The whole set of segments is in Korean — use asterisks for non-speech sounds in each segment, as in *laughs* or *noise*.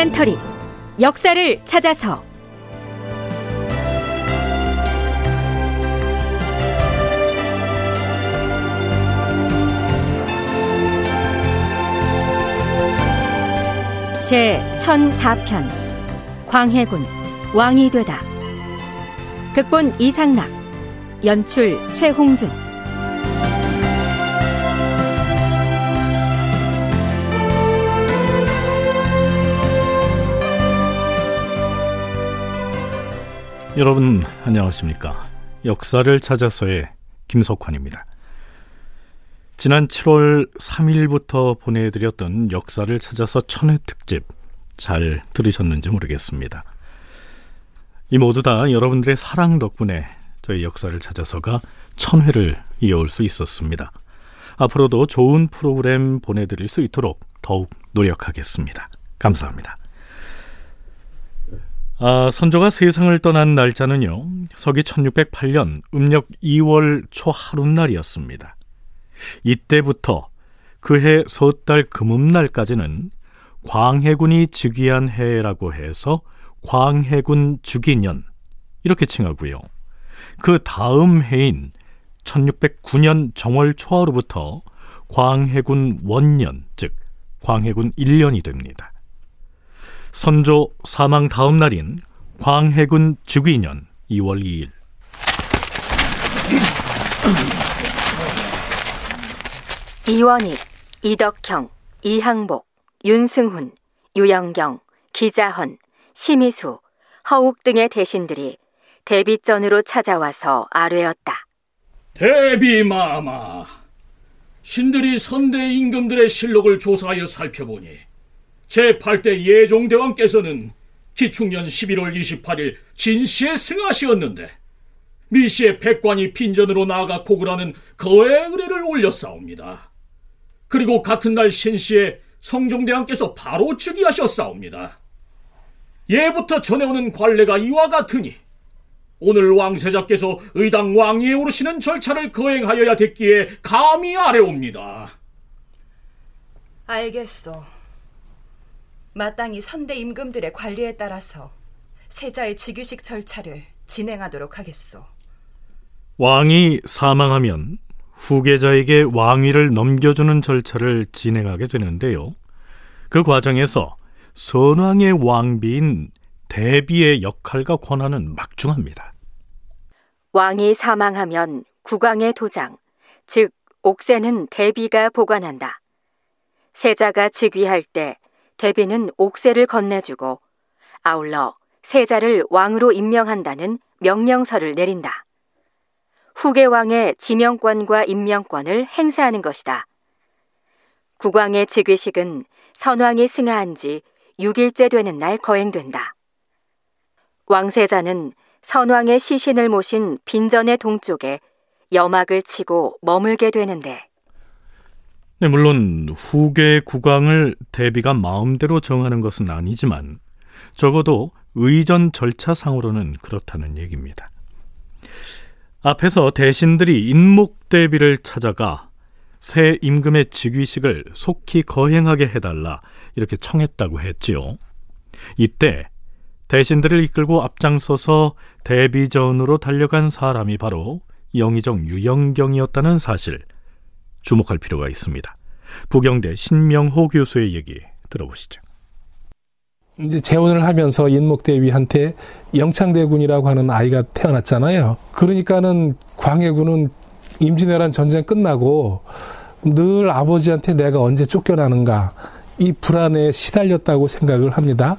다큐멘터리. 역사를 찾아서. 제 1004편. 광해군. 왕이 되다. 극본 이상락. 연출 최홍준 여러분 안녕하십니까? 역사를 찾아서의 김석환입니다. 지난 7월 3일부터 보내드렸던 역사를 찾아서 천회 특집 잘 들으셨는지 모르겠습니다. 이 모두 다 여러분들의 사랑 덕분에 저희 역사를 찾아서가 천회를 이어올 수 있었습니다. 앞으로도 좋은 프로그램 보내드릴 수 있도록 더욱 노력하겠습니다. 감사합니다. 아, 선조가 세상을 떠난 날짜는요, 서기 1608년 음력 2월 초 하룻날이었습니다. 이때부터 그해 섣달 금음날까지는 광해군이 즉위한 해라고 해서 광해군 주기년 이렇게 칭하고요. 그 다음 해인 1609년 정월 초하루부터 광해군 원년, 즉 광해군 1년이 됩니다. 선조 사망 다음 날인 광해군 주기년 2월 2일. 이원익, 이덕형, 이항복, 윤승훈, 유영경, 기자헌, 심희수, 허욱 등의 대신들이 대비전으로 찾아와서 아뢰었다. 대비마마, 신들이 선대 임금들의 실록을 조사하여 살펴보니 제8대 예종대왕께서는 기축년 11월 28일 진시에 승하시었는데 미시의 백관이 빈전으로 나아가 고구라는 거의 의뢰를 올렸사옵니다. 그리고 같은 날 신시에 성종대왕께서 바로 즉위하셨사옵니다. 예부터 전해오는 관례가 이와 같으니 오늘 왕세자께서 의당 왕위에 오르시는 절차를 거행하여야 됐기에 감히 아래옵니다. 알겠소. 마땅히 선대 임금들의 관리에 따라서 세자의 즉위식 절차를 진행하도록 하겠소. 왕이 사망하면 후계자에게 왕위를 넘겨주는 절차를 진행하게 되는데요. 그 과정에서 선왕의 왕비인 대비의 역할과 권한은 막중합니다. 왕이 사망하면 국왕의 도장, 즉 옥새는 대비가 보관한다. 세자가 즉위할 때 대비는 옥새를 건네주고 아울러 세자를 왕으로 임명한다는 명령서를 내린다. 후계 왕의 지명권과 임명권을 행사하는 것이다. 국왕의 즉위식은 선왕이 승하한 지 6일째 되는 날 거행된다. 왕세자는 선왕의 시신을 모신 빈전의 동쪽에 여막을 치고 머물게 되는데 네, 물론 후계 국왕을 대비가 마음대로 정하는 것은 아니지만 적어도 의전 절차상으로는 그렇다는 얘기입니다. 앞에서 대신들이 인목 대비를 찾아가 새 임금의 즉위식을 속히 거행하게 해달라 이렇게 청했다고 했지요. 이때 대신들을 이끌고 앞장서서 대비전으로 달려간 사람이 바로 영의정 유영경이었다는 사실 주목할 필요가 있습니다. 부경대 신명호 교수의 얘기 들어보시죠. 이제 재혼을 하면서 인목대위한테 영창대군이라고 하는 아이가 태어났잖아요. 그러니까는 광해군은 임진왜란 전쟁 끝나고 늘 아버지한테 내가 언제 쫓겨나는가 이 불안에 시달렸다고 생각을 합니다.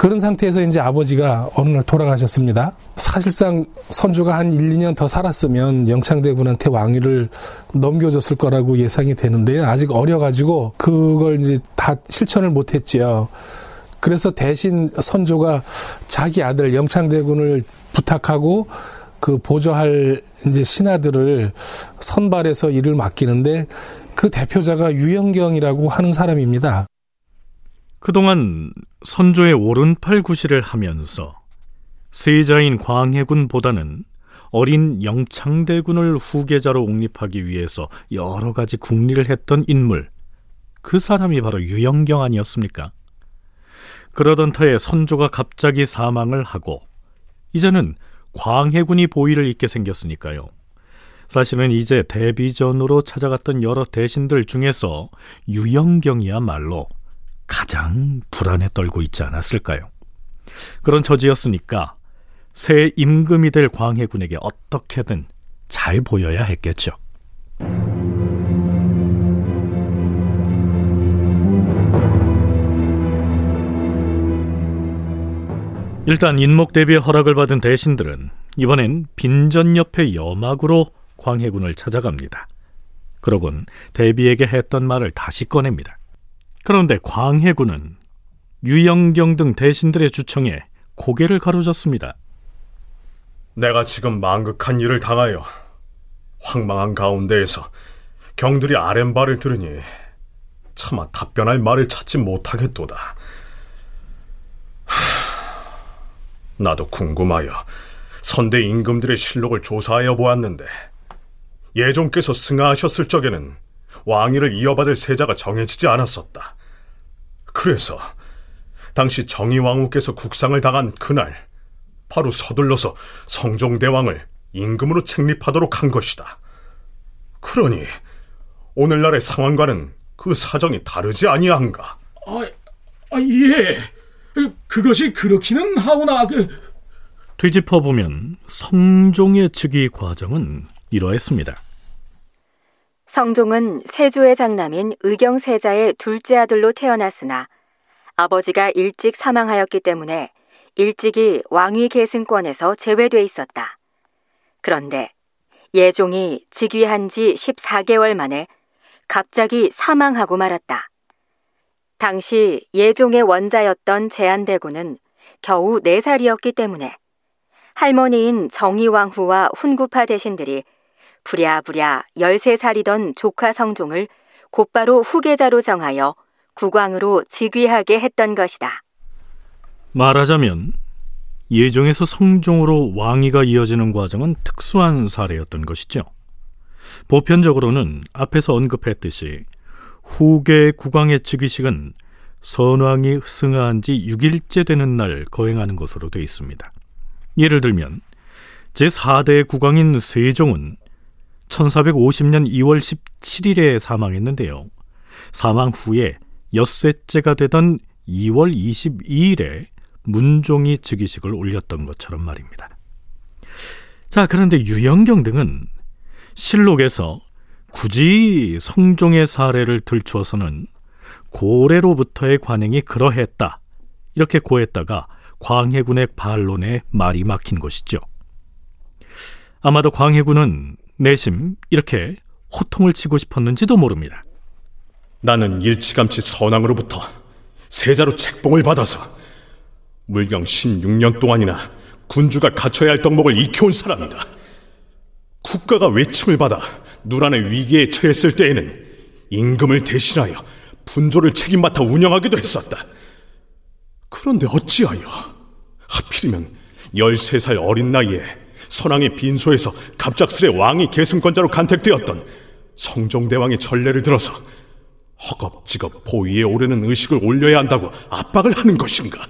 그런 상태에서 이제 아버지가 어느 날 돌아가셨습니다. 사실상 선조가 한 1, 2년 더 살았으면 영창대군한테 왕위를 넘겨줬을 거라고 예상이 되는데요. 아직 어려가지고 그걸 이제 다 실천을 못했지요. 그래서 대신 선조가 자기 아들 영창대군을 부탁하고 그 보조할 이제 신하들을 선발해서 일을 맡기는데 그 대표자가 유영경이라고 하는 사람입니다. 그동안 선조의 오른팔 구실을 하면서 세자인 광해군보다는 어린 영창대군을 후계자로 옹립하기 위해서 여러 가지 국리를 했던 인물, 그 사람이 바로 유영경 아니었습니까? 그러던 터에 선조가 갑자기 사망을 하고 이제는 광해군이 보위를 잇게 생겼으니까요. 사실은 이제 대비전으로 찾아갔던 여러 대신들 중에서 유영경이야말로 가장 불안에 떨고 있지 않았을까요? 그런 처지였으니까 새 임금이 될 광해군에게 어떻게든 잘 보여야 했겠죠. 일단 인목 대비의 허락을 받은 대신들은 이번엔 빈전 옆의 여막으로 광해군을 찾아갑니다. 그러곤 대비에게 했던 말을 다시 꺼냅니다. 그런데 광해군은 유영경 등 대신들의 주청에 고개를 가로졌습니다. 내가 지금 망극한 일을 당하여 황망한 가운데에서 경들이 아랫말을 들으니 차마 답변할 말을 찾지 못하겠도다. 나도 궁금하여 선대 임금들의 실록을 조사하여 보았는데 예종께서 승하하셨을 적에는 왕위를 이어받을 세자가 정해지지 않았었다. 그래서 당시 정의왕후께서 국상을 당한 그날 바로 서둘러서 성종대왕을 임금으로 책립하도록 한 것이다. 그러니 오늘날의 상황과는 그 사정이 다르지 아니한가? 아, 아 예. 그것이 그렇기는 하오나 그 뒤집어 보면 성종의 즉위 과정은 이러했습니다. 성종은 세조의 장남인 의경세자의 둘째 아들로 태어났으나 아버지가 일찍 사망하였기 때문에 일찍이 왕위 계승권에서 제외돼 있었다. 그런데 예종이 즉위한 지 14개월 만에 갑자기 사망하고 말았다. 당시 예종의 원자였던 제한대군은 겨우 4살이었기 때문에 할머니인 정의왕후와 훈구파 대신들이 부랴부랴 13살이던 조카 성종을 곧바로 후계자로 정하여 국왕으로 즉위하게 했던 것이다. 말하자면 예종에서 성종으로 왕위가 이어지는 과정은 특수한 사례였던 것이죠. 보편적으로는 앞에서 언급했듯이 후계 국왕의 즉위식은 선왕이 승하한 지 6일째 되는 날 거행하는 것으로 되어 있습니다. 예를 들면 제4대 국왕인 세종은 1450년 2월 17일에 사망했는데요. 사망 후에 엿새째가 되던 2월 22일에 문종이 즉위식을 올렸던 것처럼 말입니다. 자, 그런데 유영경 등은 실록에서 굳이 성종의 사례를 들추어서는 고래로부터의 관행이 그러했다. 이렇게 고했다가 광해군의 반론에 말이 막힌 것이죠. 아마도 광해군은 내심 이렇게 호통을 치고 싶었는지도 모릅니다. 나는 일찌감치 선왕으로부터 세자로 책봉을 받아서 물경 16년 동안이나 군주가 갖춰야 할 덕목을 익혀온 사람이다. 국가가 외침을 받아 누란의 위기에 처했을 때에는 임금을 대신하여 분조를 책임맡아 운영하기도 했었다. 그런데 어찌하여 하필이면 13살 어린 나이에 선왕의 빈소에서 갑작스레 왕이 계승권자로 간택되었던 성종대왕의 전례를 들어서 허겁지겁 보위에 오르는 의식을 올려야 한다고 압박을 하는 것인가?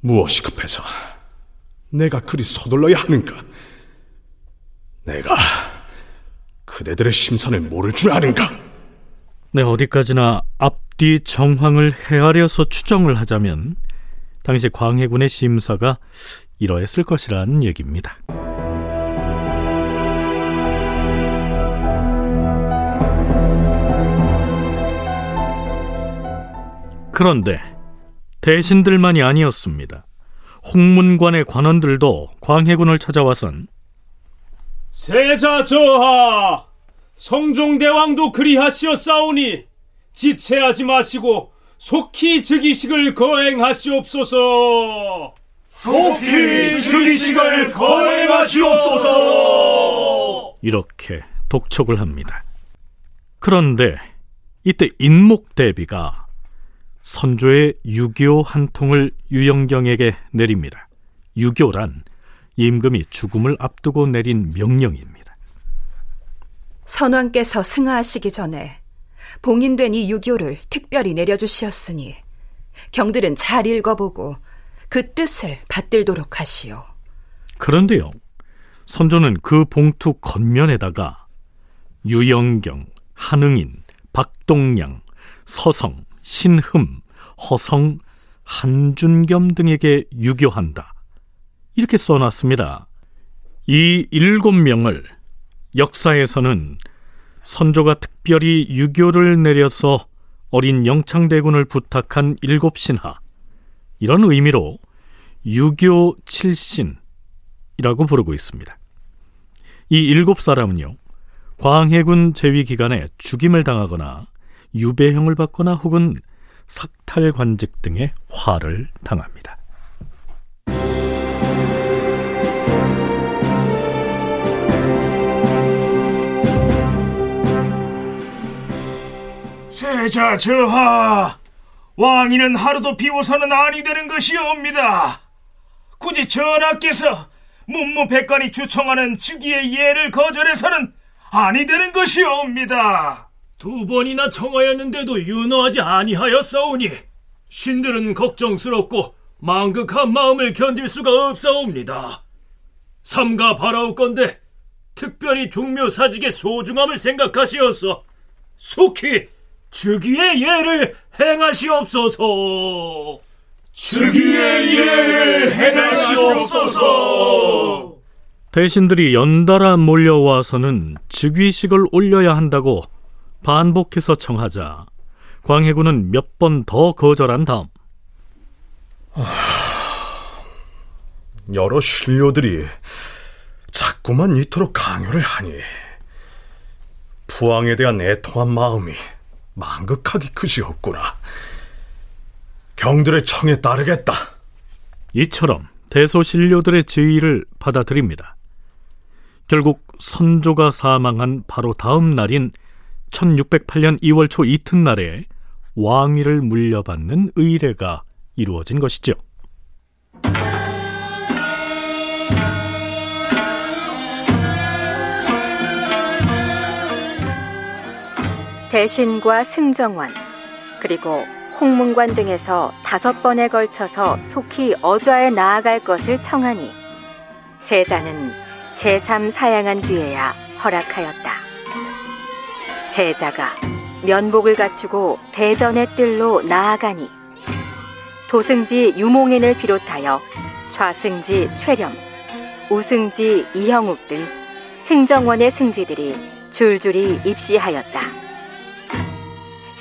무엇이 급해서 내가 그리 서둘러야 하는가? 내가 그대들의 심산을 모를 줄 아는가? 네, 어디까지나 앞뒤 정황을 헤아려서 추정을 하자면 당시 광해군의 심사가 이러했을 것이라는 얘기입니다. 그런데 대신들만이 아니었습니다. 홍문관의 관원들도 광해군을 찾아와선 세자 저하 성종대왕도 그리하시었사오니 지체하지 마시고 속히 즉위식을 거행하시옵소서 속히 즉위식을 거행하시옵소서 이렇게 독촉을 합니다. 그런데 이때 인목대비가 선조의 유교 한 통을 유영경에게 내립니다. 유교란 임금이 죽음을 앞두고 내린 명령입니다. 선왕께서 승하하시기 전에 봉인된 이 유교를 특별히 내려주시었으니 경들은 잘 읽어보고 그 뜻을 받들도록 하시오. 그런데요, 선조는 그 봉투 겉면에다가 유영경, 한응인, 박동량, 서성, 신흠, 허성, 한준겸 등에게 유교한다. 이렇게 써놨습니다. 이 일곱 명을 역사에서는 선조가 특별히 유교를 내려서 어린 영창대군을 부탁한 일곱 신하 이런 의미로 유교 칠신이라고 부르고 있습니다. 이 일곱 사람은요 광해군 재위 기간에 죽임을 당하거나 유배형을 받거나 혹은 삭탈 관직 등의 화를 당합니다. 세자 저하 왕위는 하루도 비워서는 아니 되는 것이옵니다. 굳이 전하께서 문무백관이 주청하는 즉위의 예를 거절해서는 아니 되는 것이옵니다. 두 번이나 청하였는데도 윤허하지 아니하였사오니 신들은 걱정스럽고 망극한 마음을 견딜 수가 없사옵니다. 삼가 바라옵건대 특별히 종묘 사직의 소중함을 생각하시어서 속히 즉위의 예를 행하시옵소서. 즉위의 예를 행하시옵소서. 대신들이 연달아 몰려와서는 즉위식을 올려야 한다고 반복해서 청하자 광해군은 몇 번 더 거절한 다음 여러 신료들이 자꾸만 이토록 강요를 하니 부왕에 대한 애통한 마음이 망극하기 그지없구나. 경들의 청에 따르겠다. 이처럼 대소신료들의 제의를 받아들입니다. 결국 선조가 사망한 바로 다음 날인 1608년 2월 초 이튿날에 왕위를 물려받는 의례가 이루어진 것이죠. 대신과 승정원 그리고 홍문관 등에서 다섯 번에 걸쳐서 속히 어좌에 나아갈 것을 청하니 세자는 제3 사양한 뒤에야 허락하였다. 세자가 면복을 갖추고 대전의 뜰로 나아가니 도승지 유몽인을 비롯하여 좌승지 최렴, 우승지 이형욱 등 승정원의 승지들이 줄줄이 입시하였다.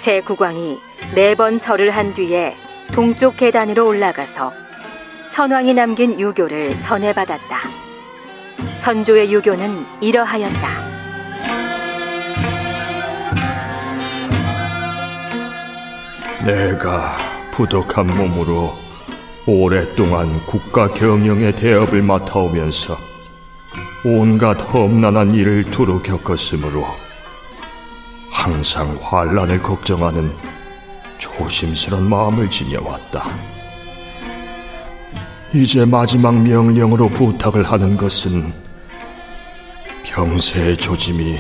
새 국왕이 네 번 절을 한 뒤에 동쪽 계단으로 올라가서 선왕이 남긴 유교를 전해받았다. 선조의 유교는 이러하였다. 내가 부덕한 몸으로 오랫동안 국가 경영의 대업을 맡아오면서 온갖 험난한 일을 두루 겪었으므로 항상 환란을 걱정하는 조심스런 마음을 지녀왔다. 이제 마지막 명령으로 부탁을 하는 것은 병세의 조짐이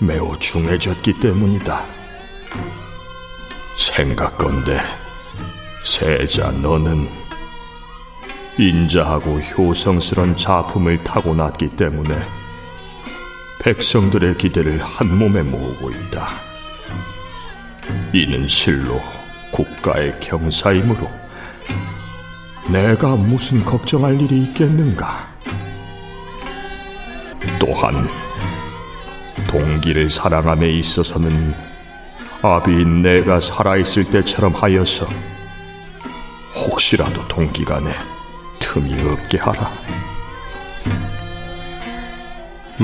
매우 중해졌기 때문이다. 생각건대 세자 너는 인자하고 효성스런 작품을 타고났기 때문에 백성들의 기대를 한 몸에 모으고 있다. 이는 실로 국가의 경사이므로 내가 무슨 걱정할 일이 있겠는가? 또한 동기를 사랑함에 있어서는 아비인 내가 살아있을 때처럼 하여서 혹시라도 동기간에 틈이 없게 하라.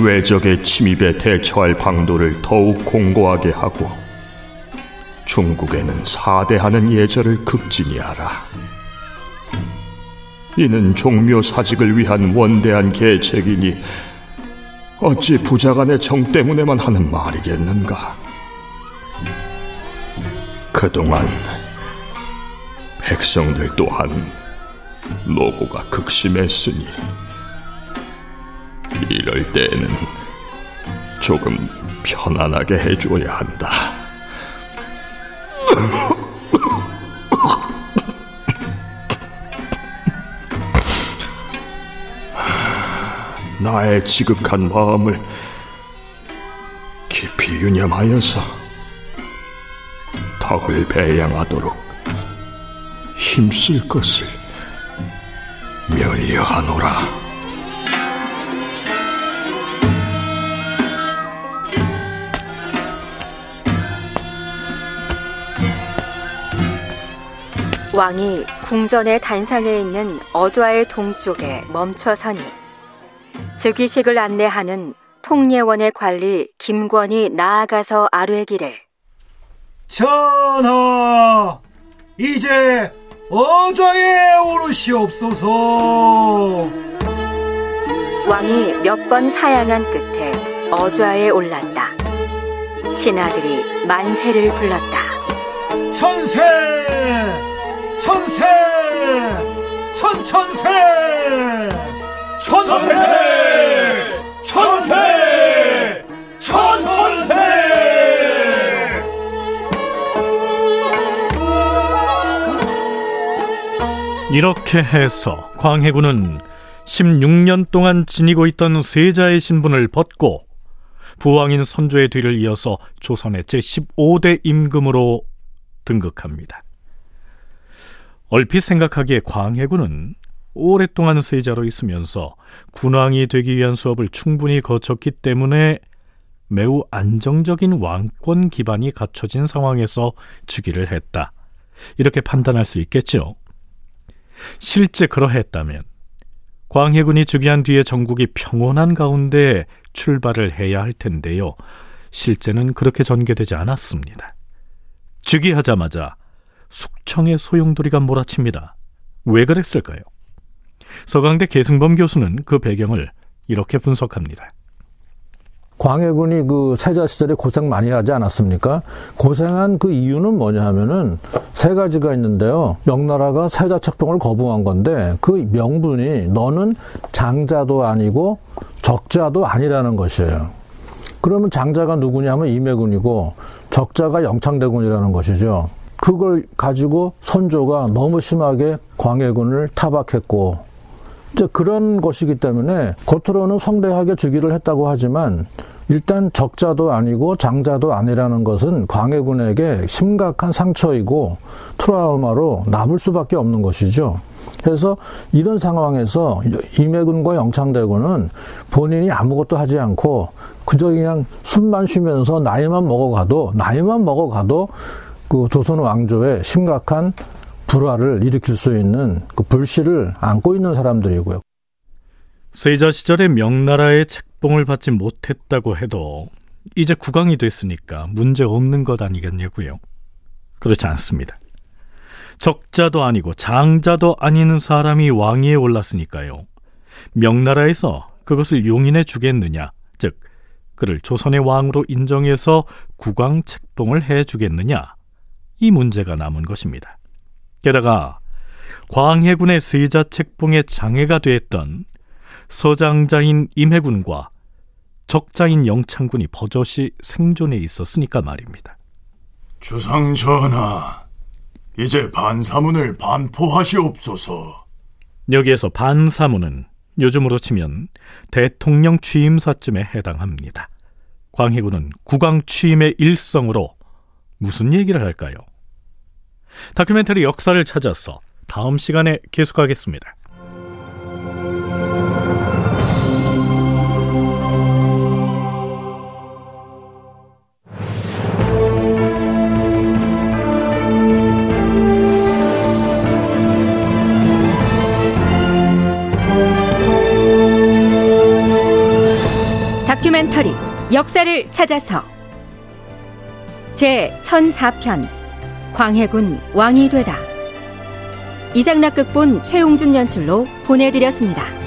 외적의 침입에 대처할 방도를 더욱 공고하게 하고 중국에는 사대하는 예절을 극진히 하라. 이는 종묘 사직을 위한 원대한 계책이니 어찌 부자간의 정 때문에만 하는 말이겠는가? 그동안 백성들 또한 노고가 극심했으니 이럴 때에는 조금 편안하게 해줘야 한다. *laughs* 나의 지극한 마음을 깊이 유념하여서 덕을 배양하도록 힘쓸 것을 멸려하노라. 왕이 궁전의 단상에 있는 어좌의 동쪽에 멈춰 서니 즉위식을 안내하는 통례원의 관리 김권이 나아가서 아뢰기를 전하 이제 어좌에 오르시옵소서. 왕이 몇 번 사양한 끝에 어좌에 올랐다. 신하들이 만세를 불렀다. 천세 천세! 천천세! 천천세! 천세! 천천세! 이렇게 해서 광해군은 16년 동안 지니고 있던 세자의 신분을 벗고 부왕인 선조의 뒤를 이어서 조선의 제15대 임금으로 등극합니다. 얼핏 생각하기에 광해군은 오랫동안 세자로 있으면서 군왕이 되기 위한 수업을 충분히 거쳤기 때문에 매우 안정적인 왕권 기반이 갖춰진 상황에서 즉위를 했다. 이렇게 판단할 수 있겠죠. 실제 그러했다면 광해군이 즉위한 뒤에 전국이 평온한 가운데 출발을 해야 할 텐데요. 실제는 그렇게 전개되지 않았습니다. 즉위하자마자 숙청의 소용돌이가 몰아칩니다. 왜 그랬을까요? 서강대 계승범 교수는 그 배경을 이렇게 분석합니다. 광해군이 그 세자 시절에 고생 많이 하지 않았습니까? 고생한 그 이유는 뭐냐 하면은 세 가지가 있는데요. 명나라가 세자 책봉을 거부한 건데 그 명분이 너는 장자도 아니고 적자도 아니라는 것이에요. 그러면 장자가 누구냐 하면 임해군이고 적자가 영창대군이라는 것이죠. 그걸 가지고 선조가 너무 심하게 광해군을 타박했고 이제 그런 것이기 때문에 겉으로는 성대하게 즉위를 했다고 하지만 일단 적자도 아니고 장자도 아니라는 것은 광해군에게 심각한 상처이고 트라우마로 남을 수밖에 없는 것이죠. 그래서 이런 상황에서 임해군과 영창대군은 본인이 아무것도 하지 않고 그저 그냥 숨만 쉬면서 나이만 먹어가도 나이만 먹어가도 그 조선 왕조에 심각한 불화를 일으킬 수 있는 그 불씨를 안고 있는 사람들이고요. 세자 시절에 명나라의 책봉을 받지 못했다고 해도 이제 국왕이 됐으니까 문제 없는 것 아니겠냐고요. 그렇지 않습니다. 적자도 아니고 장자도 아닌 사람이 왕위에 올랐으니까요. 명나라에서 그것을 용인해 주겠느냐, 즉 그를 조선의 왕으로 인정해서 국왕 책봉을 해 주겠느냐, 이 문제가 남은 것입니다. 게다가 광해군의 세자 책봉에 장애가 됐던 서장자인 임해군과 적자인 영창군이 버젓이 생존해 있었으니까 말입니다. 주상 전하, 이제 반사문을 반포하시옵소서. 여기에서 반사문은 요즘으로 치면 대통령 취임사쯤에 해당합니다. 광해군은 국왕 취임의 일성으로 무슨 얘기를 할까요? 다큐멘터리 역사를 찾아서 다음 시간에 계속하겠습니다. 다큐멘터리 역사를 찾아서 제 1004편 광해군 왕이 되다 이상락극본 최용준 연출로 보내드렸습니다.